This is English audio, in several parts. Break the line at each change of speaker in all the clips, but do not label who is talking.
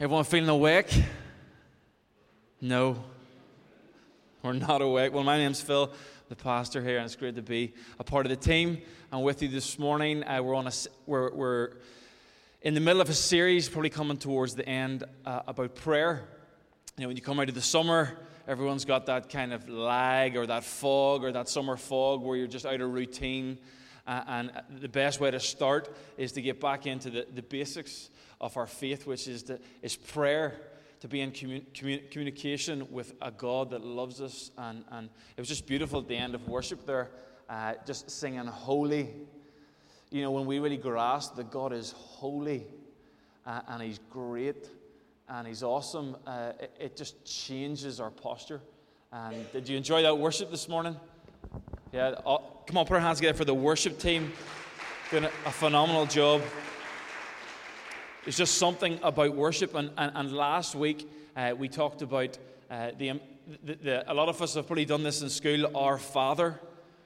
Everyone feeling awake? No. We're not awake. Well, my name's Phil, the pastor here, and it's great to be a part of the team. I'm with you this morning. Uh, we're, on a, we're, we're in the middle of a series, probably coming towards the end, uh, about prayer. You know, when you come out of the summer, everyone's got that kind of lag or that fog or that summer fog where you're just out of routine. Uh, and the best way to start is to get back into the, the basics of our faith, which is, the, is prayer, to be in commun- commun- communication with a God that loves us. And, and it was just beautiful at the end of worship there, uh, just singing holy. You know, when we really grasp that God is holy uh, and He's great and He's awesome, uh, it, it just changes our posture. And did you enjoy that worship this morning? Yeah, come on, put our hands together for the worship team. Doing a phenomenal job. There's just something about worship. And, and, and last week, uh, we talked about uh, the, the, the, a lot of us have probably done this in school. Our Father,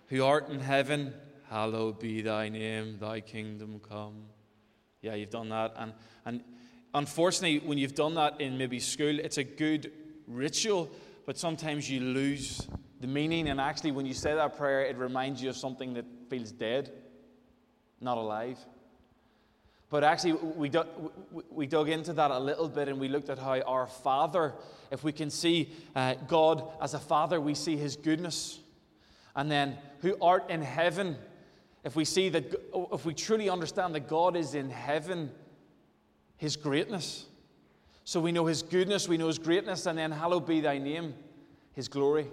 who art in heaven, hallowed be thy name, thy kingdom come. Yeah, you've done that. And, and unfortunately, when you've done that in maybe school, it's a good ritual, but sometimes you lose the meaning. And actually, when you say that prayer, it reminds you of something that feels dead, not alive. But actually, we dug, we dug into that a little bit and we looked at how our Father, if we can see uh, God as a Father, we see His goodness. And then, who art in heaven, if we see that, if we truly understand that God is in heaven, His greatness. So we know His goodness, we know His greatness, and then, hallowed be thy name, His glory.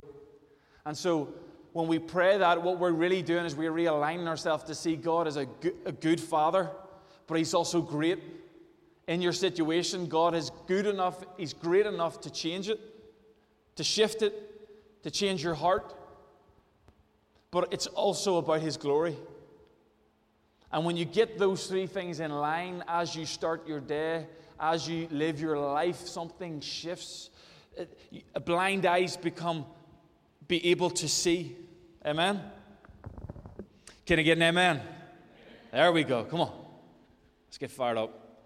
And so, when we pray that, what we're really doing is we're realigning ourselves to see God as a good, a good Father but He's also great. In your situation, God is good enough, He's great enough to change it, to shift it, to change your heart. But it's also about His glory. And when you get those three things in line as you start your day, as you live your life, something shifts. Blind eyes become be able to see. Amen? Can I get an amen? There we go. Come on. Let's get fired up.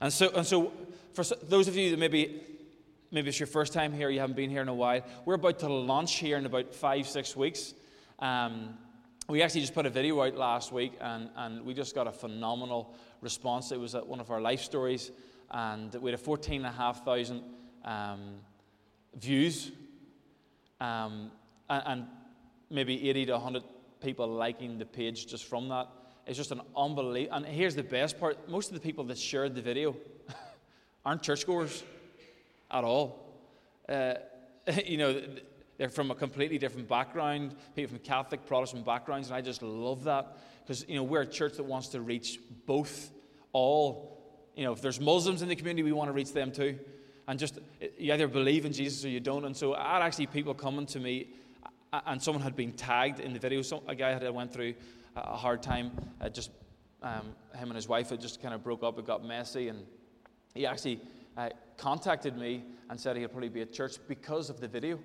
And so, and so for those of you that maybe, maybe it's your first time here, you haven't been here in a while, we're about to launch here in about five, six weeks. Um, we actually just put a video out last week and, and we just got a phenomenal response. It was one of our life stories, and we had a 14,500 um, views um, and, maybe 80 to 100 people liking the page just from that is just an unbelievable. And here's the best part most of the people that shared the video aren't churchgoers at all. Uh, you know, they're from a completely different background, people from Catholic, Protestant backgrounds, and I just love that because, you know, we're a church that wants to reach both, all. You know, if there's Muslims in the community, we want to reach them too. And just, you either believe in Jesus or you don't. And so I had actually people coming to me, and someone had been tagged in the video. So a guy had went through a hard time. Uh, just um, him and his wife had just kind of broke up. It got messy, and he actually uh, contacted me and said he'd probably be at church because of the video.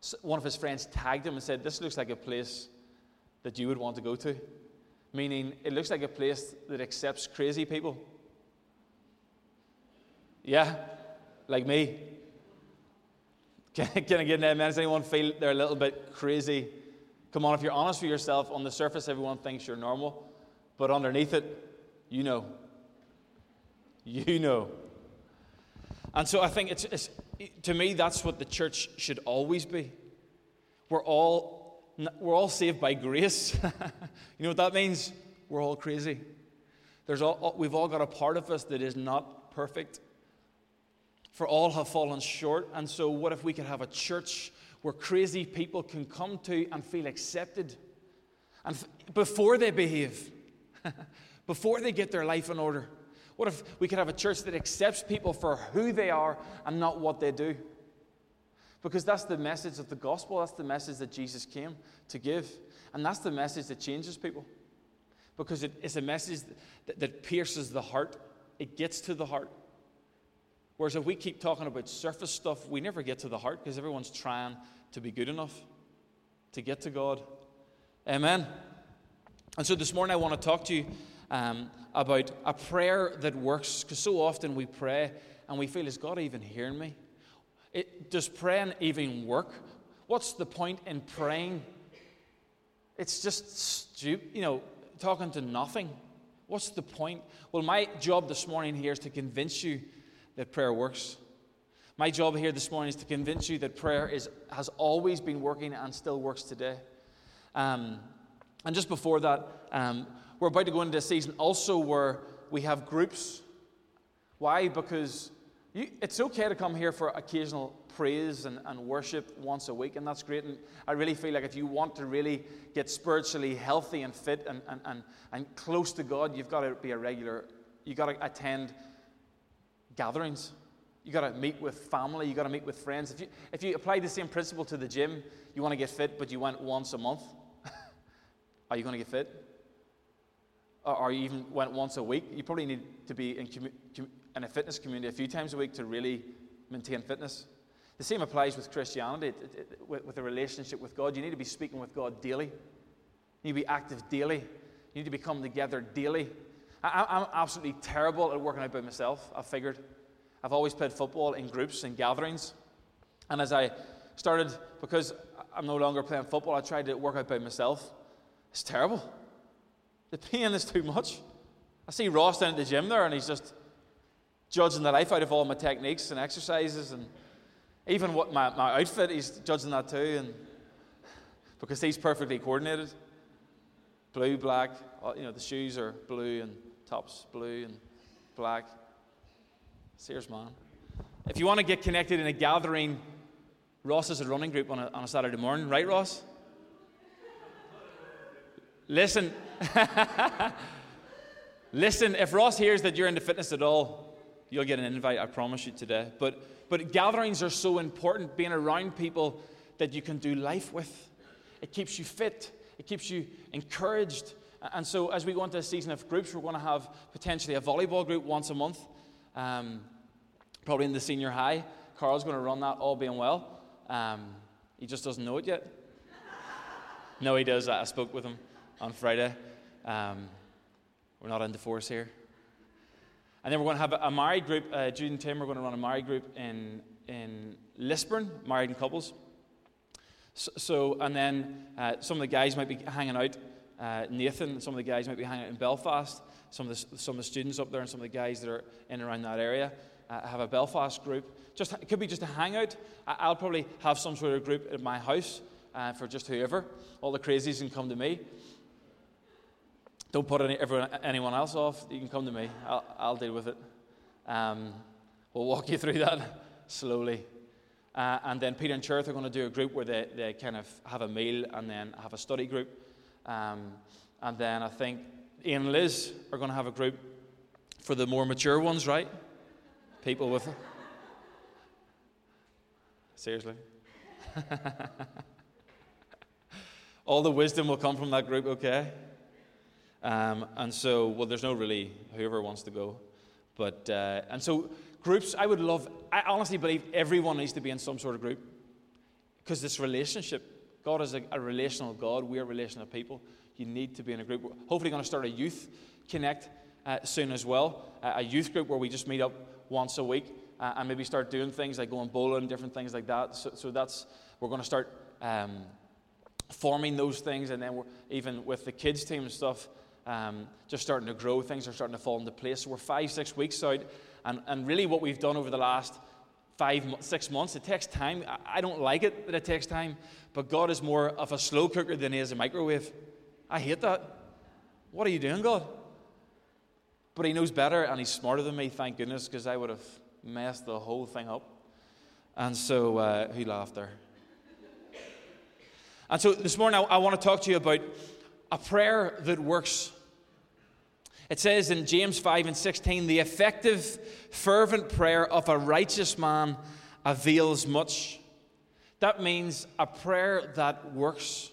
So one of his friends tagged him and said, "This looks like a place that you would want to go to." Meaning, it looks like a place that accepts crazy people. Yeah, like me. Can, can I get an amen? Does anyone feel they're a little bit crazy? Come on, if you're honest with yourself, on the surface, everyone thinks you're normal, but underneath it, you know. You know. And so I think it's, it's to me, that's what the church should always be. We're all, we're all saved by grace. you know what that means? We're all crazy. There's all, we've all got a part of us that is not perfect. For all have fallen short. And so, what if we could have a church where crazy people can come to and feel accepted. And f- before they behave, before they get their life in order, what if we could have a church that accepts people for who they are and not what they do? Because that's the message of the gospel. That's the message that Jesus came to give. And that's the message that changes people. Because it, it's a message that, that pierces the heart, it gets to the heart. Whereas if we keep talking about surface stuff, we never get to the heart because everyone's trying to be good enough to get to God. Amen. And so this morning I want to talk to you um, about a prayer that works, because so often we pray and we feel, is God even hearing me? It, does praying even work? What's the point in praying? It's just stupid, you know, talking to nothing. What's the point? Well, my job this morning here is to convince you that prayer works. My job here this morning is to convince you that prayer is, has always been working and still works today. Um, and just before that, um, we're about to go into a season also where we have groups. Why? Because you, it's okay to come here for occasional praise and, and worship once a week, and that's great. And I really feel like if you want to really get spiritually healthy and fit and, and, and, and close to God, you've got to be a regular, you've got to attend gatherings. You've got to meet with family, you've got to meet with friends. If you, if you apply the same principle to the gym, you want to get fit, but you went once a month, are you going to get fit? Or you even went once a week, you probably need to be in, commu- in a fitness community a few times a week to really maintain fitness. The same applies with Christianity, it, it, it, with, with a relationship with God. You need to be speaking with God daily. You need to be active daily. You need to be coming together daily. I, I'm absolutely terrible at working out by myself, I've figured. I've always played football in groups and gatherings. And as I started, because I'm no longer playing football, I tried to work out by myself. It's terrible. The pain is too much. I see Ross down at the gym there, and he's just judging the life out of all my techniques and exercises, and even what my, my outfit, he's judging that too, and because he's perfectly coordinated. Blue, black, you know, the shoes are blue and tops blue and black. Serious man. If you want to get connected in a gathering, Ross is a running group on a, on a Saturday morning, right, Ross? Listen, listen, if Ross hears that you're into fitness at all, you'll get an invite, I promise you today. But, but gatherings are so important, being around people that you can do life with. It keeps you fit, it keeps you encouraged. And so, as we go into a season of groups, we're going to have potentially a volleyball group once a month, um, probably in the senior high. Carl's going to run that, all being well. Um, he just doesn't know it yet. no, he does. I spoke with him on Friday. Um, we're not into force here. And then we're going to have a married group. Uh, Jude and Tim are going to run a married group in, in Lisburn, married in couples. So, so and then uh, some of the guys might be hanging out. Uh, Nathan, some of the guys might be hanging out in Belfast. Some of the, some of the students up there and some of the guys that are in and around that area uh, have a Belfast group. Just it could be just a hangout. I'll probably have some sort of group at my house uh, for just whoever. All the crazies can come to me. Don't put any, everyone, anyone else off. You can come to me. I'll, I'll deal with it. Um, we'll walk you through that slowly. Uh, and then Peter and Cherith are going to do a group where they, they kind of have a meal and then have a study group. Um, and then I think Ian and Liz are going to have a group for the more mature ones, right? People with. Seriously? All the wisdom will come from that group, okay? Um, and so, well, there's no really whoever wants to go. But, uh, and so groups, I would love, I honestly believe everyone needs to be in some sort of group because this relationship, God is a, a, relational God. We are relational people. You need to be in a group. We're hopefully, going to start a youth connect uh, soon as well, uh, a youth group where we just meet up once a week uh, and maybe start doing things like going bowling, different things like that. So, so that's, we're going to start um, forming those things. And then even with the kids' team and stuff, um, just starting to grow. Things are starting to fall into place. So we're five, six weeks out. And, and really, what we've done over the last five, six months, it takes time. I don't like it that it takes time, but God is more of a slow cooker than He is a microwave. I hate that. What are you doing, God? But He knows better and He's smarter than me, thank goodness, because I would have messed the whole thing up. And so, uh, who laughed there? And so this morning, I, I want to talk to you about a prayer that works. It says in James 5 and 16, the effective, fervent prayer of a righteous man avails much. That means a prayer that works.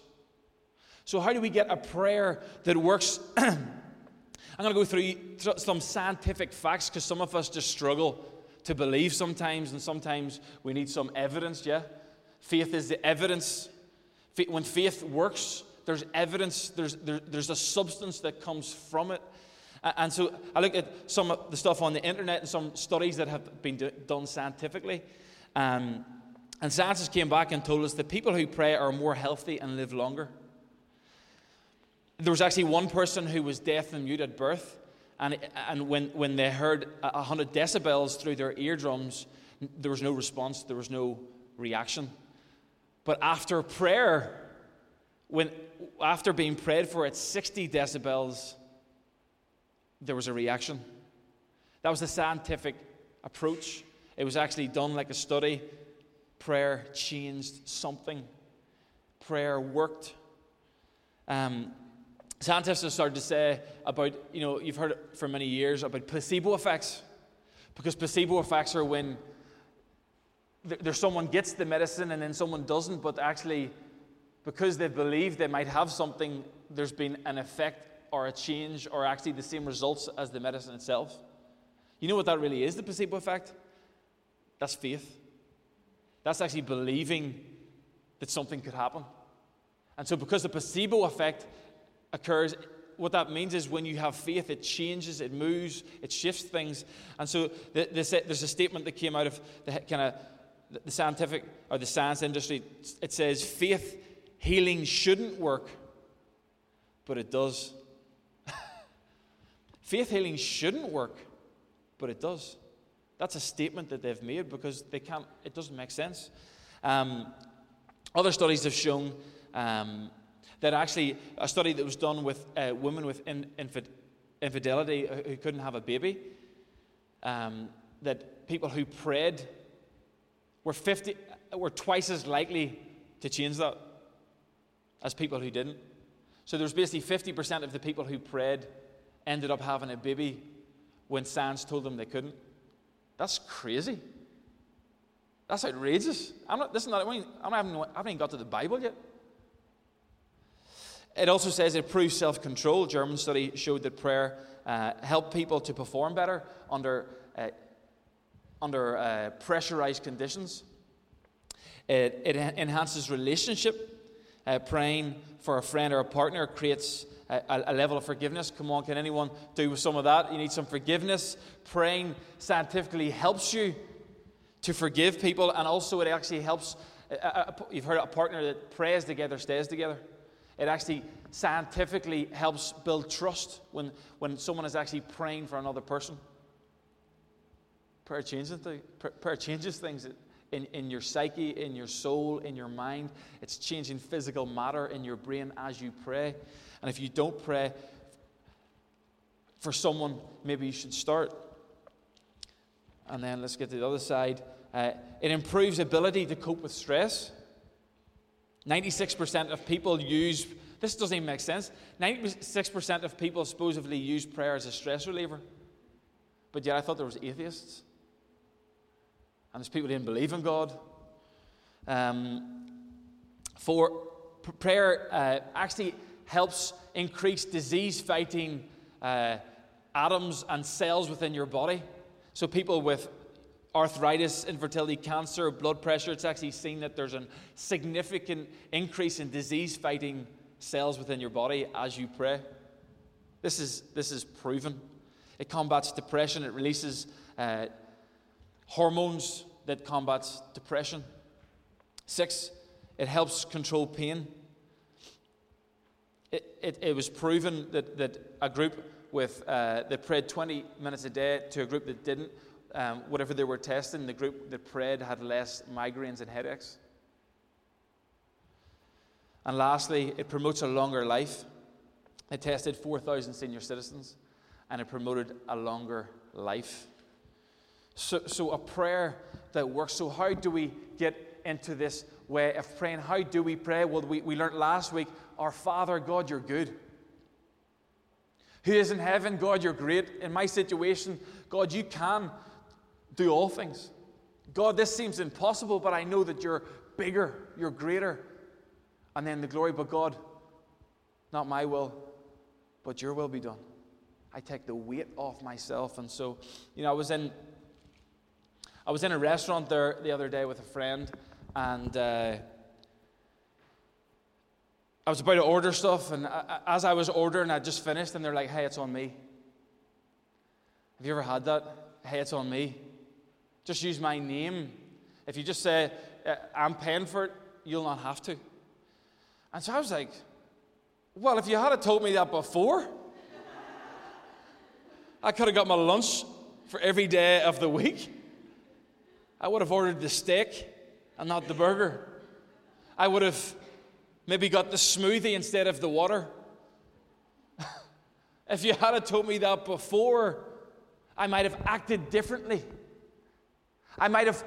So, how do we get a prayer that works? I'm going to go through some scientific facts because some of us just struggle to believe sometimes, and sometimes we need some evidence, yeah? Faith is the evidence. When faith works, there's evidence, there's, there, there's a substance that comes from it. And so I look at some of the stuff on the internet and some studies that have been do, done scientifically. Um, and scientists came back and told us that people who pray are more healthy and live longer. There was actually one person who was deaf and mute at birth, and, and when, when they heard 100 decibels through their eardrums, there was no response, there was no reaction. But after prayer, when, after being prayed for at 60 decibels, there was a reaction. That was the scientific approach. It was actually done like a study. Prayer changed something, prayer worked. Um, scientists have started to say about, you know, you've heard for many years about placebo effects. Because placebo effects are when there's someone gets the medicine and then someone doesn't, but actually, because they believe they might have something, there's been an effect or a change or actually the same results as the medicine itself. You know what that really is, the placebo effect? That's faith. That's actually believing that something could happen. And so, because the placebo effect occurs, what that means is when you have faith, it changes, it moves, it shifts things. And so, there's a statement that came out of the kind of the scientific or the science industry. It says faith healing shouldn't work, but it does. Faith healing shouldn't work, but it does. That's a statement that they've made because they can't, it doesn't make sense. Um, other studies have shown um, that actually, a study that was done with uh, women with in, infid, infidelity who couldn't have a baby, um, that people who prayed were, 50, were twice as likely to change that as people who didn't. So there was basically 50% of the people who prayed ended up having a baby when science told them they couldn't. That's crazy. That's outrageous. I'm not, this is not, I, mean, I, haven't, I haven't even got to the Bible yet. It also says it proves self control. German study showed that prayer uh, helped people to perform better under, uh, under uh, pressurized conditions. It, it enhances relationship. Uh, praying for a friend or a partner creates a, a, level of forgiveness. Come on, can anyone do with some of that? You need some forgiveness. Praying scientifically helps you to forgive people, and also it actually helps. Uh, uh, uh, you've heard a partner that prays together stays together. It actually scientifically helps build trust when, when someone is actually praying for another person. Prayer changes, prayer changes things in, in your psyche, in your soul, in your mind. It's changing physical matter in your brain as you pray. And if you don't pray for someone, maybe you should start. And then let's get to the other side. Uh, it improves ability to cope with stress. 96% of people use, this doesn't even make sense. 96% of people supposedly use prayer as a stress reliever. But yet I thought there was atheists. And there's people who didn't believe in God. Um, for prayer uh, actually helps increase disease fighting uh, atoms and cells within your body. So, people with arthritis, infertility, cancer, blood pressure, it's actually seen that there's a significant increase in disease fighting cells within your body as you pray. This is, this is proven. It combats depression, it releases uh, hormones that combats depression. Six, it helps control pain. It, it, it was proven that, that a group with uh, that prayed 20 minutes a day to a group that didn't, um, whatever they were testing, the group that prayed had less migraines and headaches. And lastly, it promotes a longer life. It tested 4,000 senior citizens and it promoted a longer life. So, so, a prayer that works. So, how do we get into this way of praying? How do we pray? Well, we, we learned last week our Father, God, you're good. Who is in heaven, God, you're great. In my situation, God, you can do all things. God, this seems impossible, but I know that you're bigger, you're greater. And then the glory, but God, not my will, but your will be done. I take the weight off myself. And so, you know, I was in I was in a restaurant there the other day with a friend, and uh, I was about to order stuff, and as I was ordering, I just finished, and they're like, "Hey, it's on me." Have you ever had that? Hey, it's on me. Just use my name. If you just say, uh, I'm paying for it, you'll not have to. And so I was like, well, if you had told me that before, I could have got my lunch for every day of the week. I would have ordered the steak and not the burger. I would have maybe got the smoothie instead of the water. if you had told me that before, I might have acted differently. I might have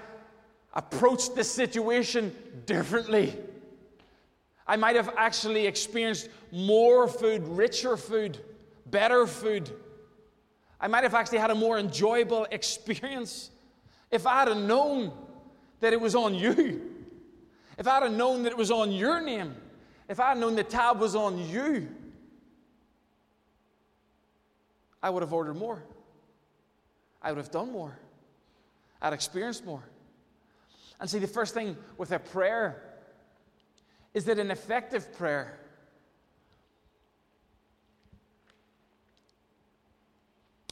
approached the situation differently. I might have actually experienced more food, richer food, better food. I might have actually had a more enjoyable experience if I'd have known that it was on you. If I'd have known that it was on your name. If I had known the tab was on you. I would have ordered more. I would have done more. I'd experienced more. And see, the first thing with a prayer is that an effective prayer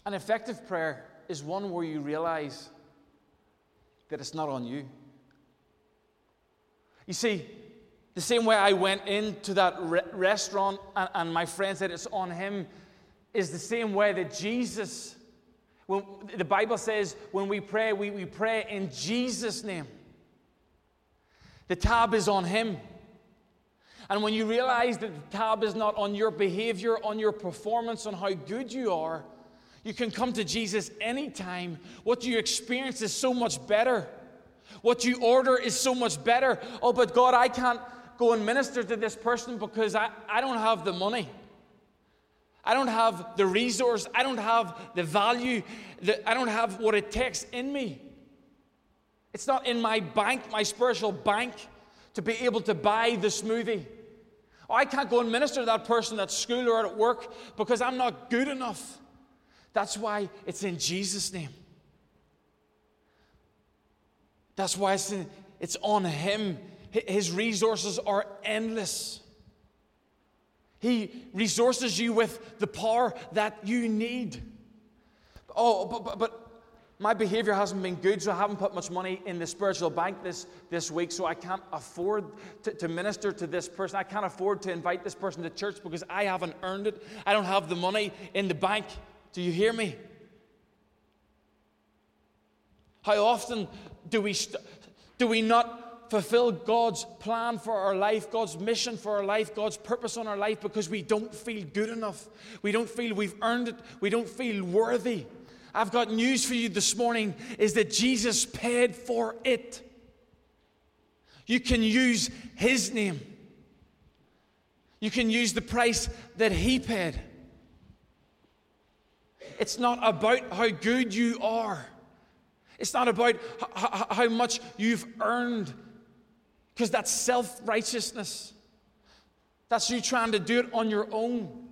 an effective prayer is one where you realize that it's not on you. You see, the same way I went into that re- restaurant and, and my friend said it's on him is the same way that Jesus when the Bible says when we pray, we, we pray in Jesus' name. The tab is on Him. And when you realize that the tab is not on your behavior, on your performance, on how good you are, you can come to Jesus anytime. What you experience is so much better. What you order is so much better. Oh, but God, I can't go and minister to this person because I, I don't have the money. I don't have the resource. I don't have the value. The, I don't have what it takes in me. It's not in my bank, my spiritual bank, to be able to buy the smoothie. Oh, I can't go and minister to that person at school or at work because I'm not good enough. That's why it's in Jesus' name. That's why it's, in, it's on Him. His resources are endless. He resources you with the power that you need. Oh, but, but, but my behavior hasn't been good, so I haven't put much money in the spiritual bank this, this week, so I can't afford to, to, minister to this person. I can't afford to invite this person to church because I haven't earned it. I don't have the money in the bank. Do you hear me? How often do we, st- do we not fulfill God's plan for our life, God's mission for our life, God's purpose on our life because we don't feel good enough. We don't feel we've earned it. We don't feel worthy. I've got news for you this morning is that Jesus paid for it. You can use his name. You can use the price that he paid. It's not about how good you are. It's not about how much you've earned because that's self righteousness. That's you trying to do it on your own.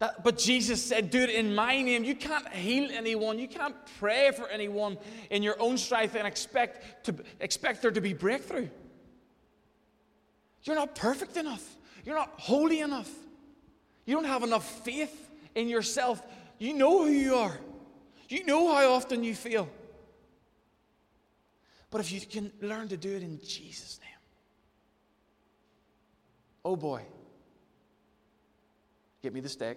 That, but Jesus said, Do it in my name. You can't heal anyone. You can't pray for anyone in your own strength and expect, to, expect there to be breakthrough. You're not perfect enough. You're not holy enough. You don't have enough faith in yourself. You know who you are, you know how often you fail. But if you can learn to do it in Jesus' name, oh boy, get me the steak.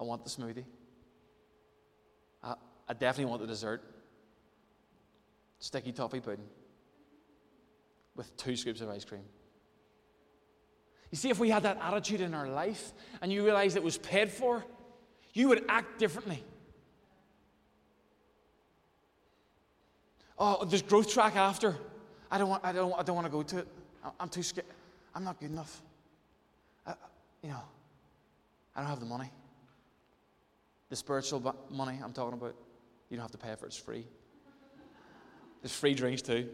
I want the smoothie. I, I definitely want the dessert. Sticky toffee pudding with two scoops of ice cream. You see, if we had that attitude in our life and you realized it was paid for, you would act differently. oh, there's growth track after. I don't want, I don't, I don't want to go to it. I'm too scared. I'm not good enough. I, you know, I don't have the money. The spiritual money I'm talking about, you don't have to pay for it, it's free. There's free drinks too.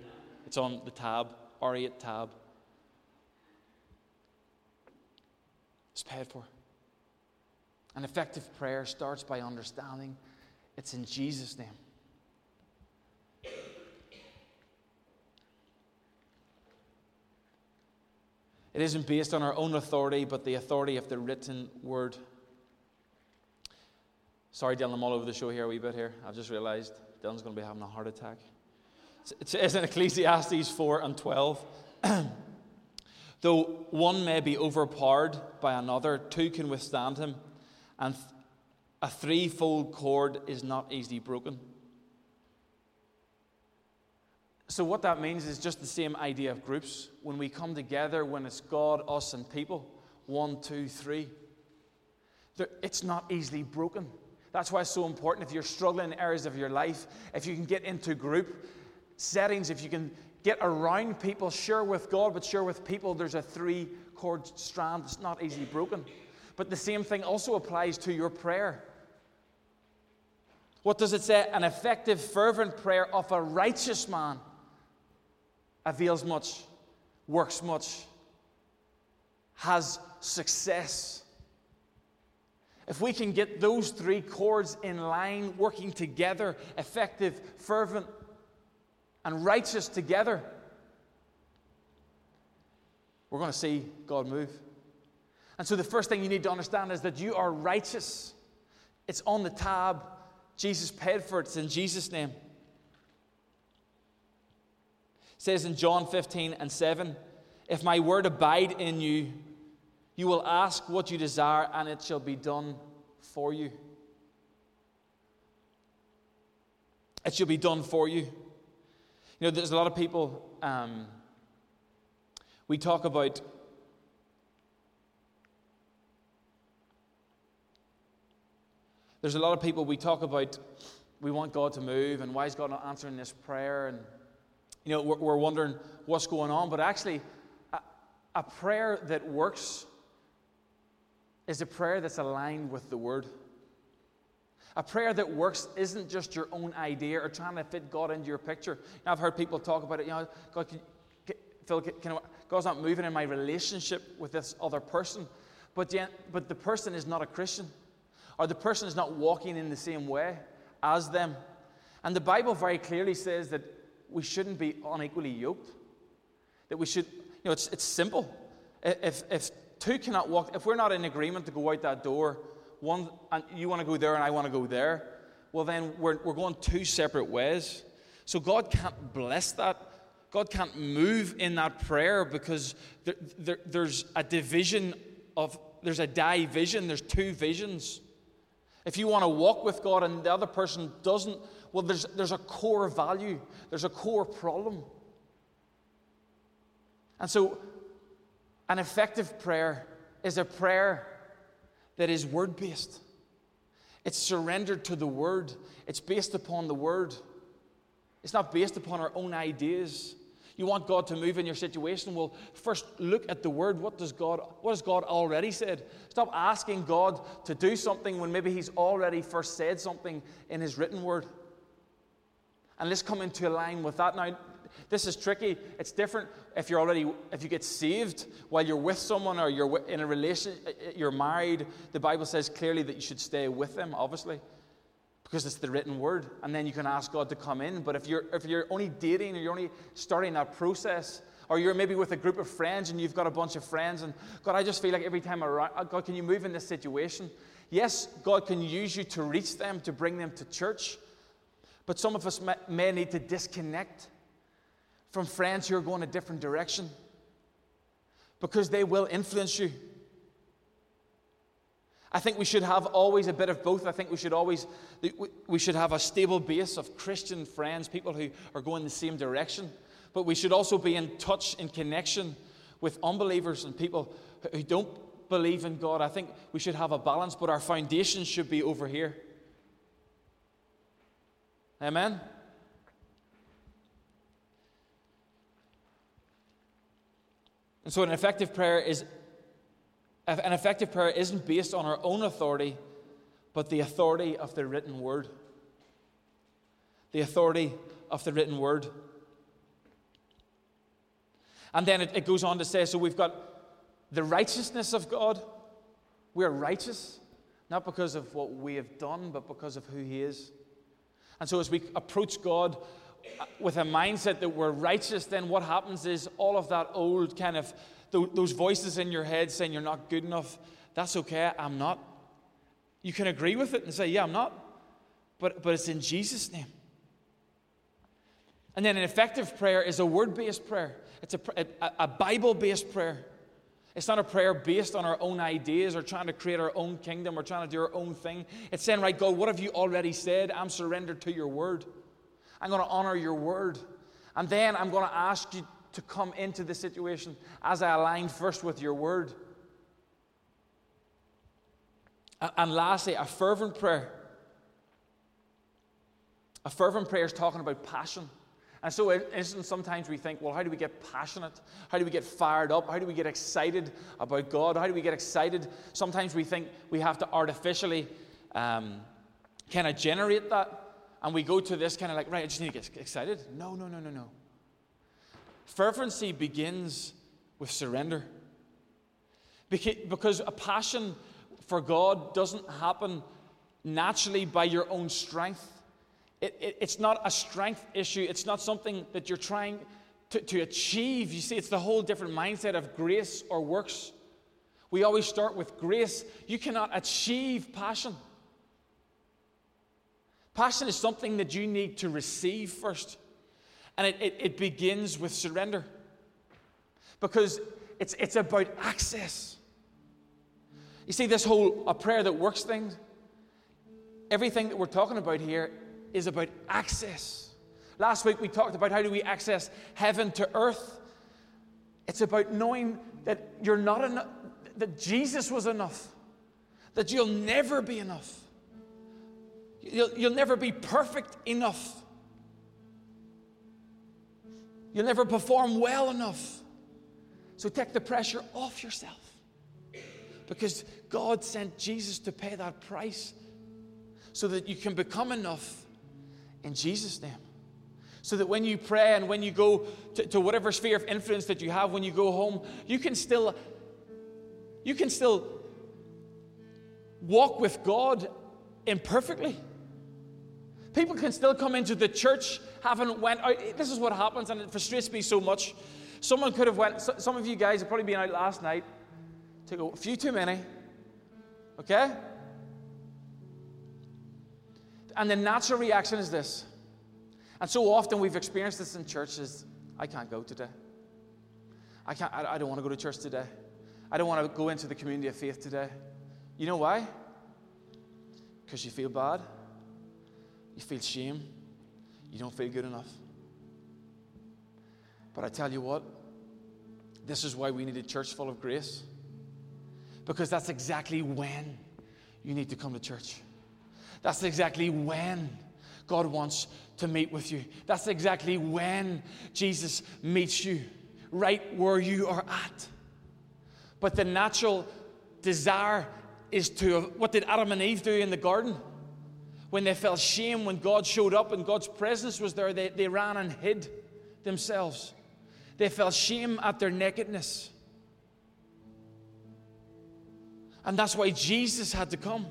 It's on the tab, R8 tab. It's paid for. An effective prayer starts by understanding it's in Jesus' name. It isn't based on our own authority, but the authority of the written word. Sorry, Dylan, I'm all over the show here a wee bit here. I've just realized Dylan's going to be having a heart attack. It says in Ecclesiastes 4 and 12 Though one may be overpowered by another, two can withstand him, and a threefold cord is not easily broken. So, what that means is just the same idea of groups. When we come together, when it's God, us, and people, one, two, three, it's not easily broken. That's why it's so important. If you're struggling in areas of your life, if you can get into group settings, if you can get around people, share with God, but share with people, there's a three cord strand that's not easily broken. But the same thing also applies to your prayer. What does it say? An effective, fervent prayer of a righteous man avails much, works much, has success. If we can get those three cords in line, working together, effective, fervent, and righteous together, we're going to see God move. And so, the first thing you need to understand is that you are righteous. It's on the tab. Jesus paid for it. It's in Jesus' name. It says in John 15 and 7 If my word abide in you, you will ask what you desire, and it shall be done for you. It shall be done for you. You know, there's a lot of people, um, we talk about There's a lot of people we talk about, we want God to move, and why is God not answering this prayer? And, you know, we're, we're wondering what's going on. But actually, a, a prayer that works is a prayer that's aligned with the Word. A prayer that works isn't just your own idea or trying to fit God into your picture. Now, I've heard people talk about it. You know, God, can, can, Phil, can, God's not moving in my relationship with this other person, but, but the person is not a Christian or the person is not walking in the same way as them. And the Bible very clearly says that we shouldn't be unequally yoked. That we should, you know, it's, it's simple. If, if two cannot walk, if we're not in agreement to go out that door, one, and you want to go there and I want to go there, well, then we're, we're going two separate ways. So God can't bless that. God can't move in that prayer because there, there, there's a division of, there's a division, there's two visions. If you want to walk with God and the other person doesn't, well, there's, there's a core value, there's a core problem. And so, an effective prayer is a prayer that is word based. It's surrendered to the word, it's based upon the word. It's not based upon our own ideas. You want God to move in your situation? Well, first look at the word. What does God what has God already said? Stop asking God to do something when maybe He's already first said something in His written word. And let's come into line with that. Now, this is tricky. It's different if you're already if you get saved while you're with someone or you're in a relation you're married. The Bible says clearly that you should stay with them, obviously because it's the written word and then you can ask god to come in but if you're if you're only dating or you're only starting that process or you're maybe with a group of friends and you've got a bunch of friends and god i just feel like every time i uh, god can you move in this situation yes god can use you to reach them to bring them to church but some of us may need to disconnect from friends who are going a different direction because they will influence you I think we should have always a bit of both. I think we should always we should have a stable base of Christian friends, people who are going the same direction. But we should also be in touch, in connection with unbelievers and people who don't believe in God. I think we should have a balance, but our foundation should be over here. Amen. And so, an effective prayer is an effective prayer isn't based on our own authority, but the authority of the written word. The authority of the written word. And then it, it goes on to say so we've got the righteousness of God. We're righteous, not because of what we have done, but because of who He is. And so as we approach God with a mindset that we're righteous, then what happens is all of that old kind of those voices in your head saying you're not good enough, that's okay. I'm not. You can agree with it and say, Yeah, I'm not. But, but it's in Jesus' name. And then an effective prayer is a word based prayer, it's a, a, a Bible based prayer. It's not a prayer based on our own ideas or trying to create our own kingdom or trying to do our own thing. It's saying, Right, God, what have you already said? I'm surrendered to your word. I'm going to honor your word. And then I'm going to ask you to come into the situation as I align first with your word. And lastly, a fervent prayer. A fervent prayer is talking about passion. And so, instant, sometimes we think, well, how do we get passionate? How do we get fired up? How do we get excited about God? How do we get excited? Sometimes we think we have to artificially um, kind of generate that. And we go to this kind of like, right, I just need to get excited. No, no, no, no, no. Fervency begins with surrender. Because a passion for God doesn't happen naturally by your own strength. It, it, it's not a strength issue, it's not something that you're trying to, to achieve. You see, it's the whole different mindset of grace or works. We always start with grace. You cannot achieve passion. Passion is something that you need to receive first. And it, it, it, begins with surrender. Because it's, it's about access. You see, this whole a prayer that works thing, everything that we're talking about here is about access. Last week we talked about how do we access heaven to earth. It's about knowing that you're not enough, that Jesus was enough, that you'll never be enough. You'll, you'll never be perfect enough. You'll never perform well enough. So take the pressure off yourself. Because God sent Jesus to pay that price so that you can become enough in Jesus' name. So that when you pray and when you go to, to whatever sphere of influence that you have, when you go home, you can still you can still walk with God imperfectly. People can still come into the church having went out. This is what happens, and it frustrates me so much. Someone could have went. Some of you guys have probably been out last night. Took a few too many. Okay. And the natural reaction is this. And so often we've experienced this in churches. I can't go today. I can't. I, I don't want to go to church today. I don't want to go into the community of faith today. You know why? Because you feel bad. You feel shame. You don't feel good enough. But I tell you what, this is why we need a church full of grace. Because that's exactly when you need to come to church. That's exactly when God wants to meet with you. That's exactly when Jesus meets you, right where you are at. But the natural desire is to what did Adam and Eve do in the garden? When they felt shame when God showed up and God's presence was there, they, they ran and hid themselves. They felt shame at their nakedness. And that's why Jesus had to come.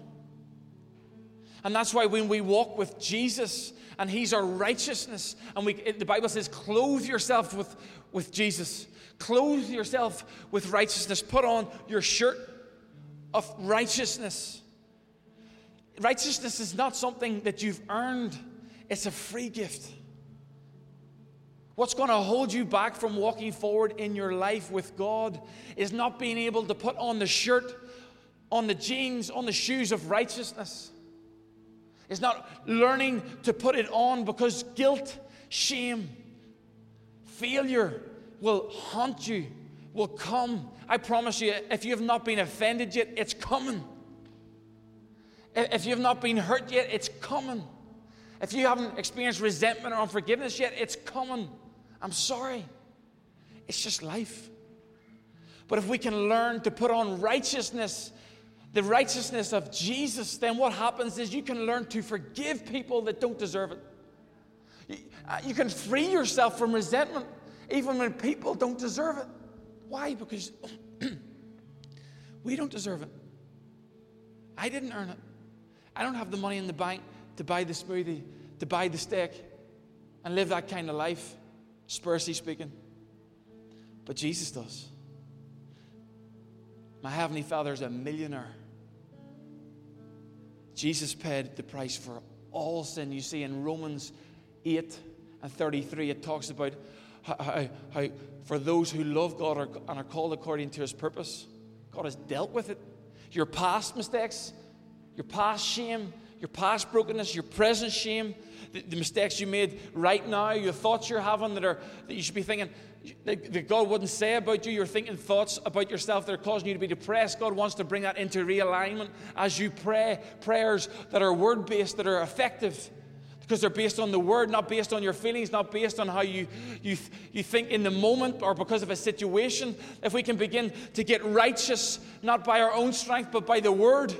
And that's why when we walk with Jesus and He's our righteousness, and we, the Bible says, clothe yourself with, with Jesus, clothe yourself with righteousness, put on your shirt of righteousness. Righteousness is not something that you've earned, it's a free gift. What's going to hold you back from walking forward in your life with God is not being able to put on the shirt, on the jeans, on the shoes of righteousness. It's not learning to put it on because guilt, shame, failure will haunt you, will come. I promise you, if you have not been offended yet, it's coming. If you've not been hurt yet, it's coming. If you haven't experienced resentment or unforgiveness yet, it's coming. I'm sorry. It's just life. But if we can learn to put on righteousness, the righteousness of Jesus, then what happens is you can learn to forgive people that don't deserve it. Uh, you can free yourself from resentment even when people don't deserve it. Why? Because we don't deserve it. I didn't earn it. I don't have the money in the bank to buy the smoothie, to buy the steak, and live that kind of life, spiritually speaking. But Jesus does. My Heavenly Father is a millionaire. Jesus paid the price for all sin. You see, in Romans 8 and 33, it talks about how, how, how for those who love God are, and are called according to his purpose, God has dealt with it. Your past mistakes, your past shame, your past brokenness, your present shame, the, the mistakes you made right now, your thoughts you're having that are that you should be thinking that, that God wouldn't say about you. You're thinking thoughts about yourself that are causing you to be depressed. God wants to bring that into realignment as you pray prayers that are word based, that are effective because they're based on the word, not based on your feelings, not based on how you, you, you think in the moment or because of a situation. If we can begin to get righteous, not by our own strength, but by the word,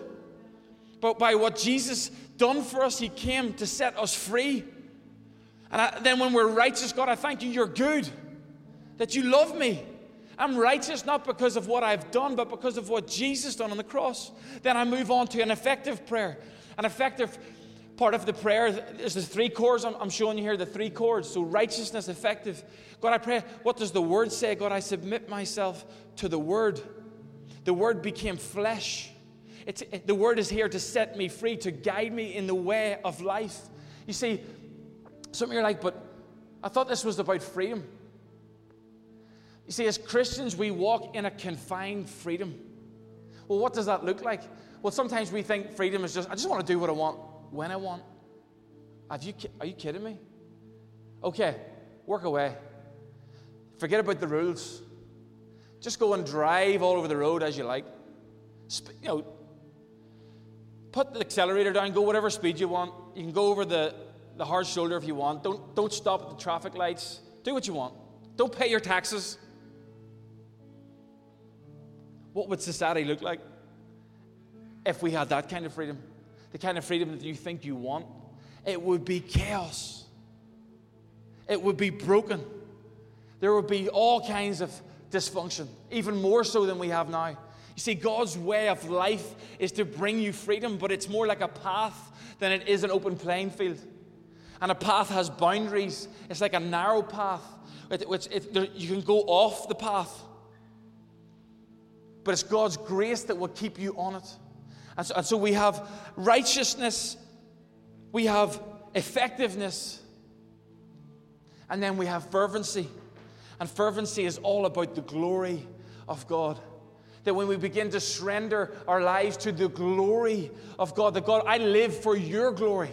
but by what Jesus done for us, He came to set us free. And I, then when we're righteous, God, I thank you, you're good, that you love me. I'm righteous not because of what I've done, but because of what Jesus done on the cross. Then I move on to an effective prayer. An effective part of the prayer is the three cords I'm, I'm showing you here, the three cords. So righteousness, effective. God, I pray, what does the word say? God, I submit myself to the word. The word became flesh. It, the word is here to set me free, to guide me in the way of life. You see, some of you are like, but I thought this was about freedom. You see, as Christians, we walk in a confined freedom. Well, what does that look like? Well, sometimes we think freedom is just, I just want to do what I want when I want. Have you, are you kidding me? Okay, work away. Forget about the rules. Just go and drive all over the road as you like. You know, put the accelerator down, go whatever speed you want. You can go over the, the hard shoulder if you want. Don't, don't stop at the traffic lights. Do what you want. Don't pay your taxes. What would society look like if we had that kind of freedom? the kind of freedom that you think you want, it would be chaos. It would be broken. There would be all kinds of dysfunction, even more so than we have now. You see, God's way of life is to bring you freedom, but it's more like a path than it is an open playing field. And a path has boundaries. It's like a narrow path, which you can go off the path. But it's God's grace that will keep you on it. And so, and so we have righteousness, we have effectiveness, and then we have fervency. And fervency is all about the glory of God. That when we begin to surrender our lives to the glory of God, that God, I live for your glory,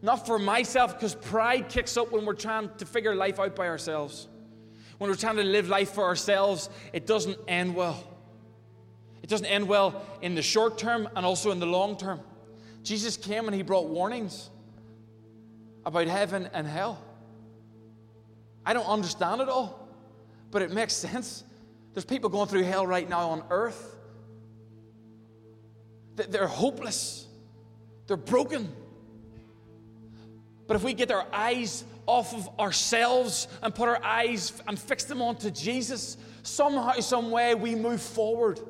not for myself, because pride kicks up when we're trying to figure life out by ourselves. When we're trying to live life for ourselves, it doesn't end well. It doesn't end well in the short term and also in the long term. Jesus came and he brought warnings about heaven and hell. I don't understand it all, but it makes sense. There's people going through hell right now on earth. They're hopeless, they're broken. But if we get our eyes off of ourselves and put our eyes and fix them onto Jesus, somehow, some way, we move forward.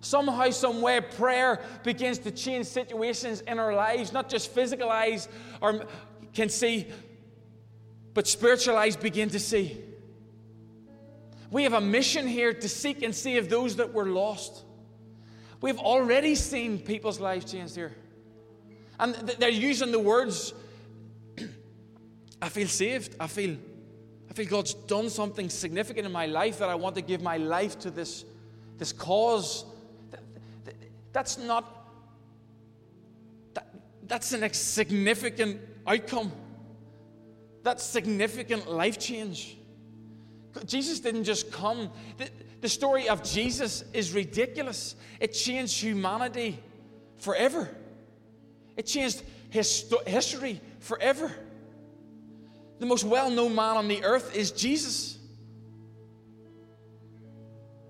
Somehow, some way, prayer begins to change situations in our lives, not just physical eyes or can see, but spiritual eyes begin to see. We have a mission here to seek and save those that were lost. We've already seen people's lives changed here. And they're using the words, I feel saved. I feel, I feel God's done something significant in my life that I want to give my life to this, this cause that's not, that, that's an significant outcome. That's significant life change. Jesus didn't just come. The, the story of Jesus is ridiculous. It changed humanity forever, it changed history forever. The most well known man on the earth is Jesus.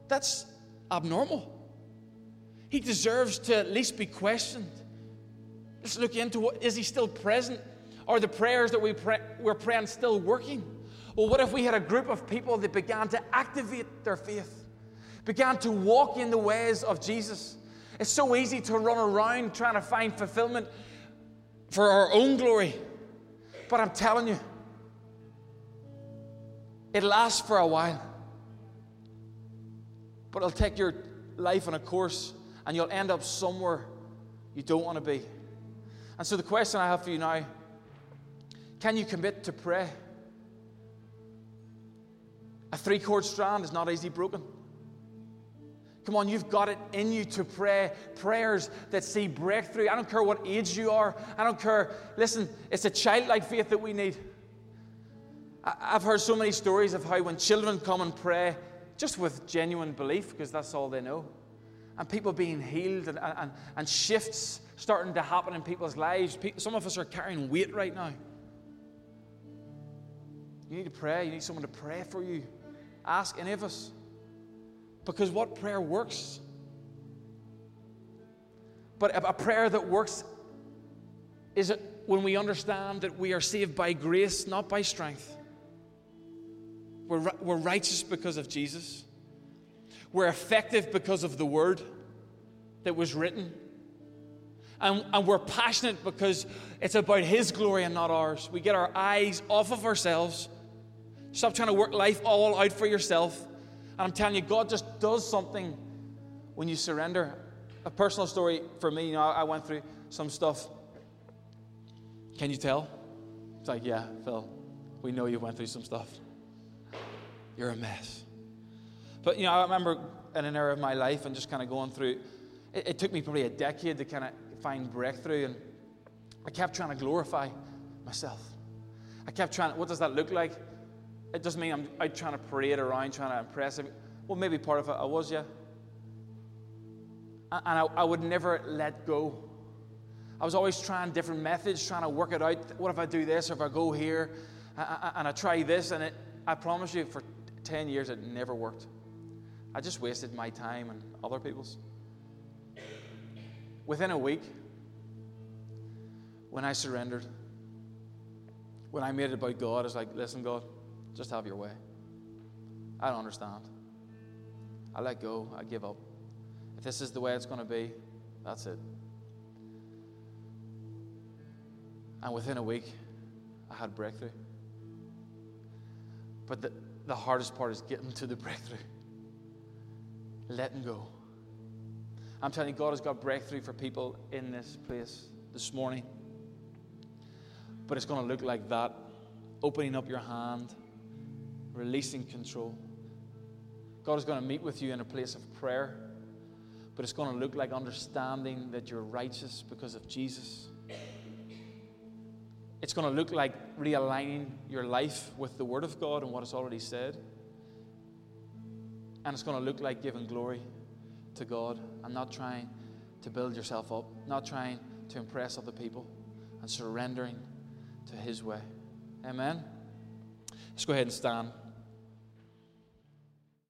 That's abnormal. He deserves to at least be questioned. Let's look into what is he still present? Are the prayers that we pray, we're praying still working? Well, what if we had a group of people that began to activate their faith, began to walk in the ways of Jesus? It's so easy to run around trying to find fulfillment for our own glory. But I'm telling you, it lasts for a while. But it'll take your life on a course and you'll end up somewhere you don't want to be. And so, the question I have for you now can you commit to pray? A three cord strand is not easily broken. Come on, you've got it in you to pray prayers that see breakthrough. I don't care what age you are. I don't care. Listen, it's a childlike faith that we need. I've heard so many stories of how when children come and pray, just with genuine belief, because that's all they know, and people being healed and, and, and shifts starting to happen in people's lives. Some of us are carrying weight right now. You need to pray. You need someone to pray for you. Ask any of us. Because what prayer works? But a prayer that works is it when we understand that we are saved by grace, not by strength. We're, we're righteous because of Jesus. We're effective because of the word that was written. And, and we're passionate because it's about His glory and not ours. We get our eyes off of ourselves. Stop trying to work life all out for yourself. And I'm telling you, God just does something when you surrender. A personal story for me, you know, I went through some stuff. Can you tell? It's like, yeah, Phil, we know you went through some stuff. You're a mess. But, you know, I remember in an era of my life and just kind of going through, it, it took me probably a decade to kind of find breakthrough. And I kept trying to glorify myself. I kept trying, what does that look like? It doesn't mean I'm out trying to parade around, trying to impress him. Well, maybe part of it I was, yeah. And I, I would never let go. I was always trying different methods, trying to work it out. What if I do this, or if I go here, and I try this, and it, I promise you, for 10 years, it never worked. I just wasted my time and other people's. Within a week, when I surrendered, when I made it about God, I was like, listen, God, just have your way. I don't understand. I let go. I give up. If this is the way it's going to be, that's it. And within a week, I had breakthrough. But the, the hardest part is getting to the breakthrough, letting go. I'm telling you, God has got breakthrough for people in this place this morning. But it's going to look like that opening up your hand, releasing control. God is going to meet with you in a place of prayer, but it's going to look like understanding that you're righteous because of Jesus. It's going to look like realigning your life with the Word of God and what it's already said. And it's going to look like giving glory to God and not trying to build yourself up, not trying to impress other people, and surrendering to His way. Amen. Let's go ahead and stand.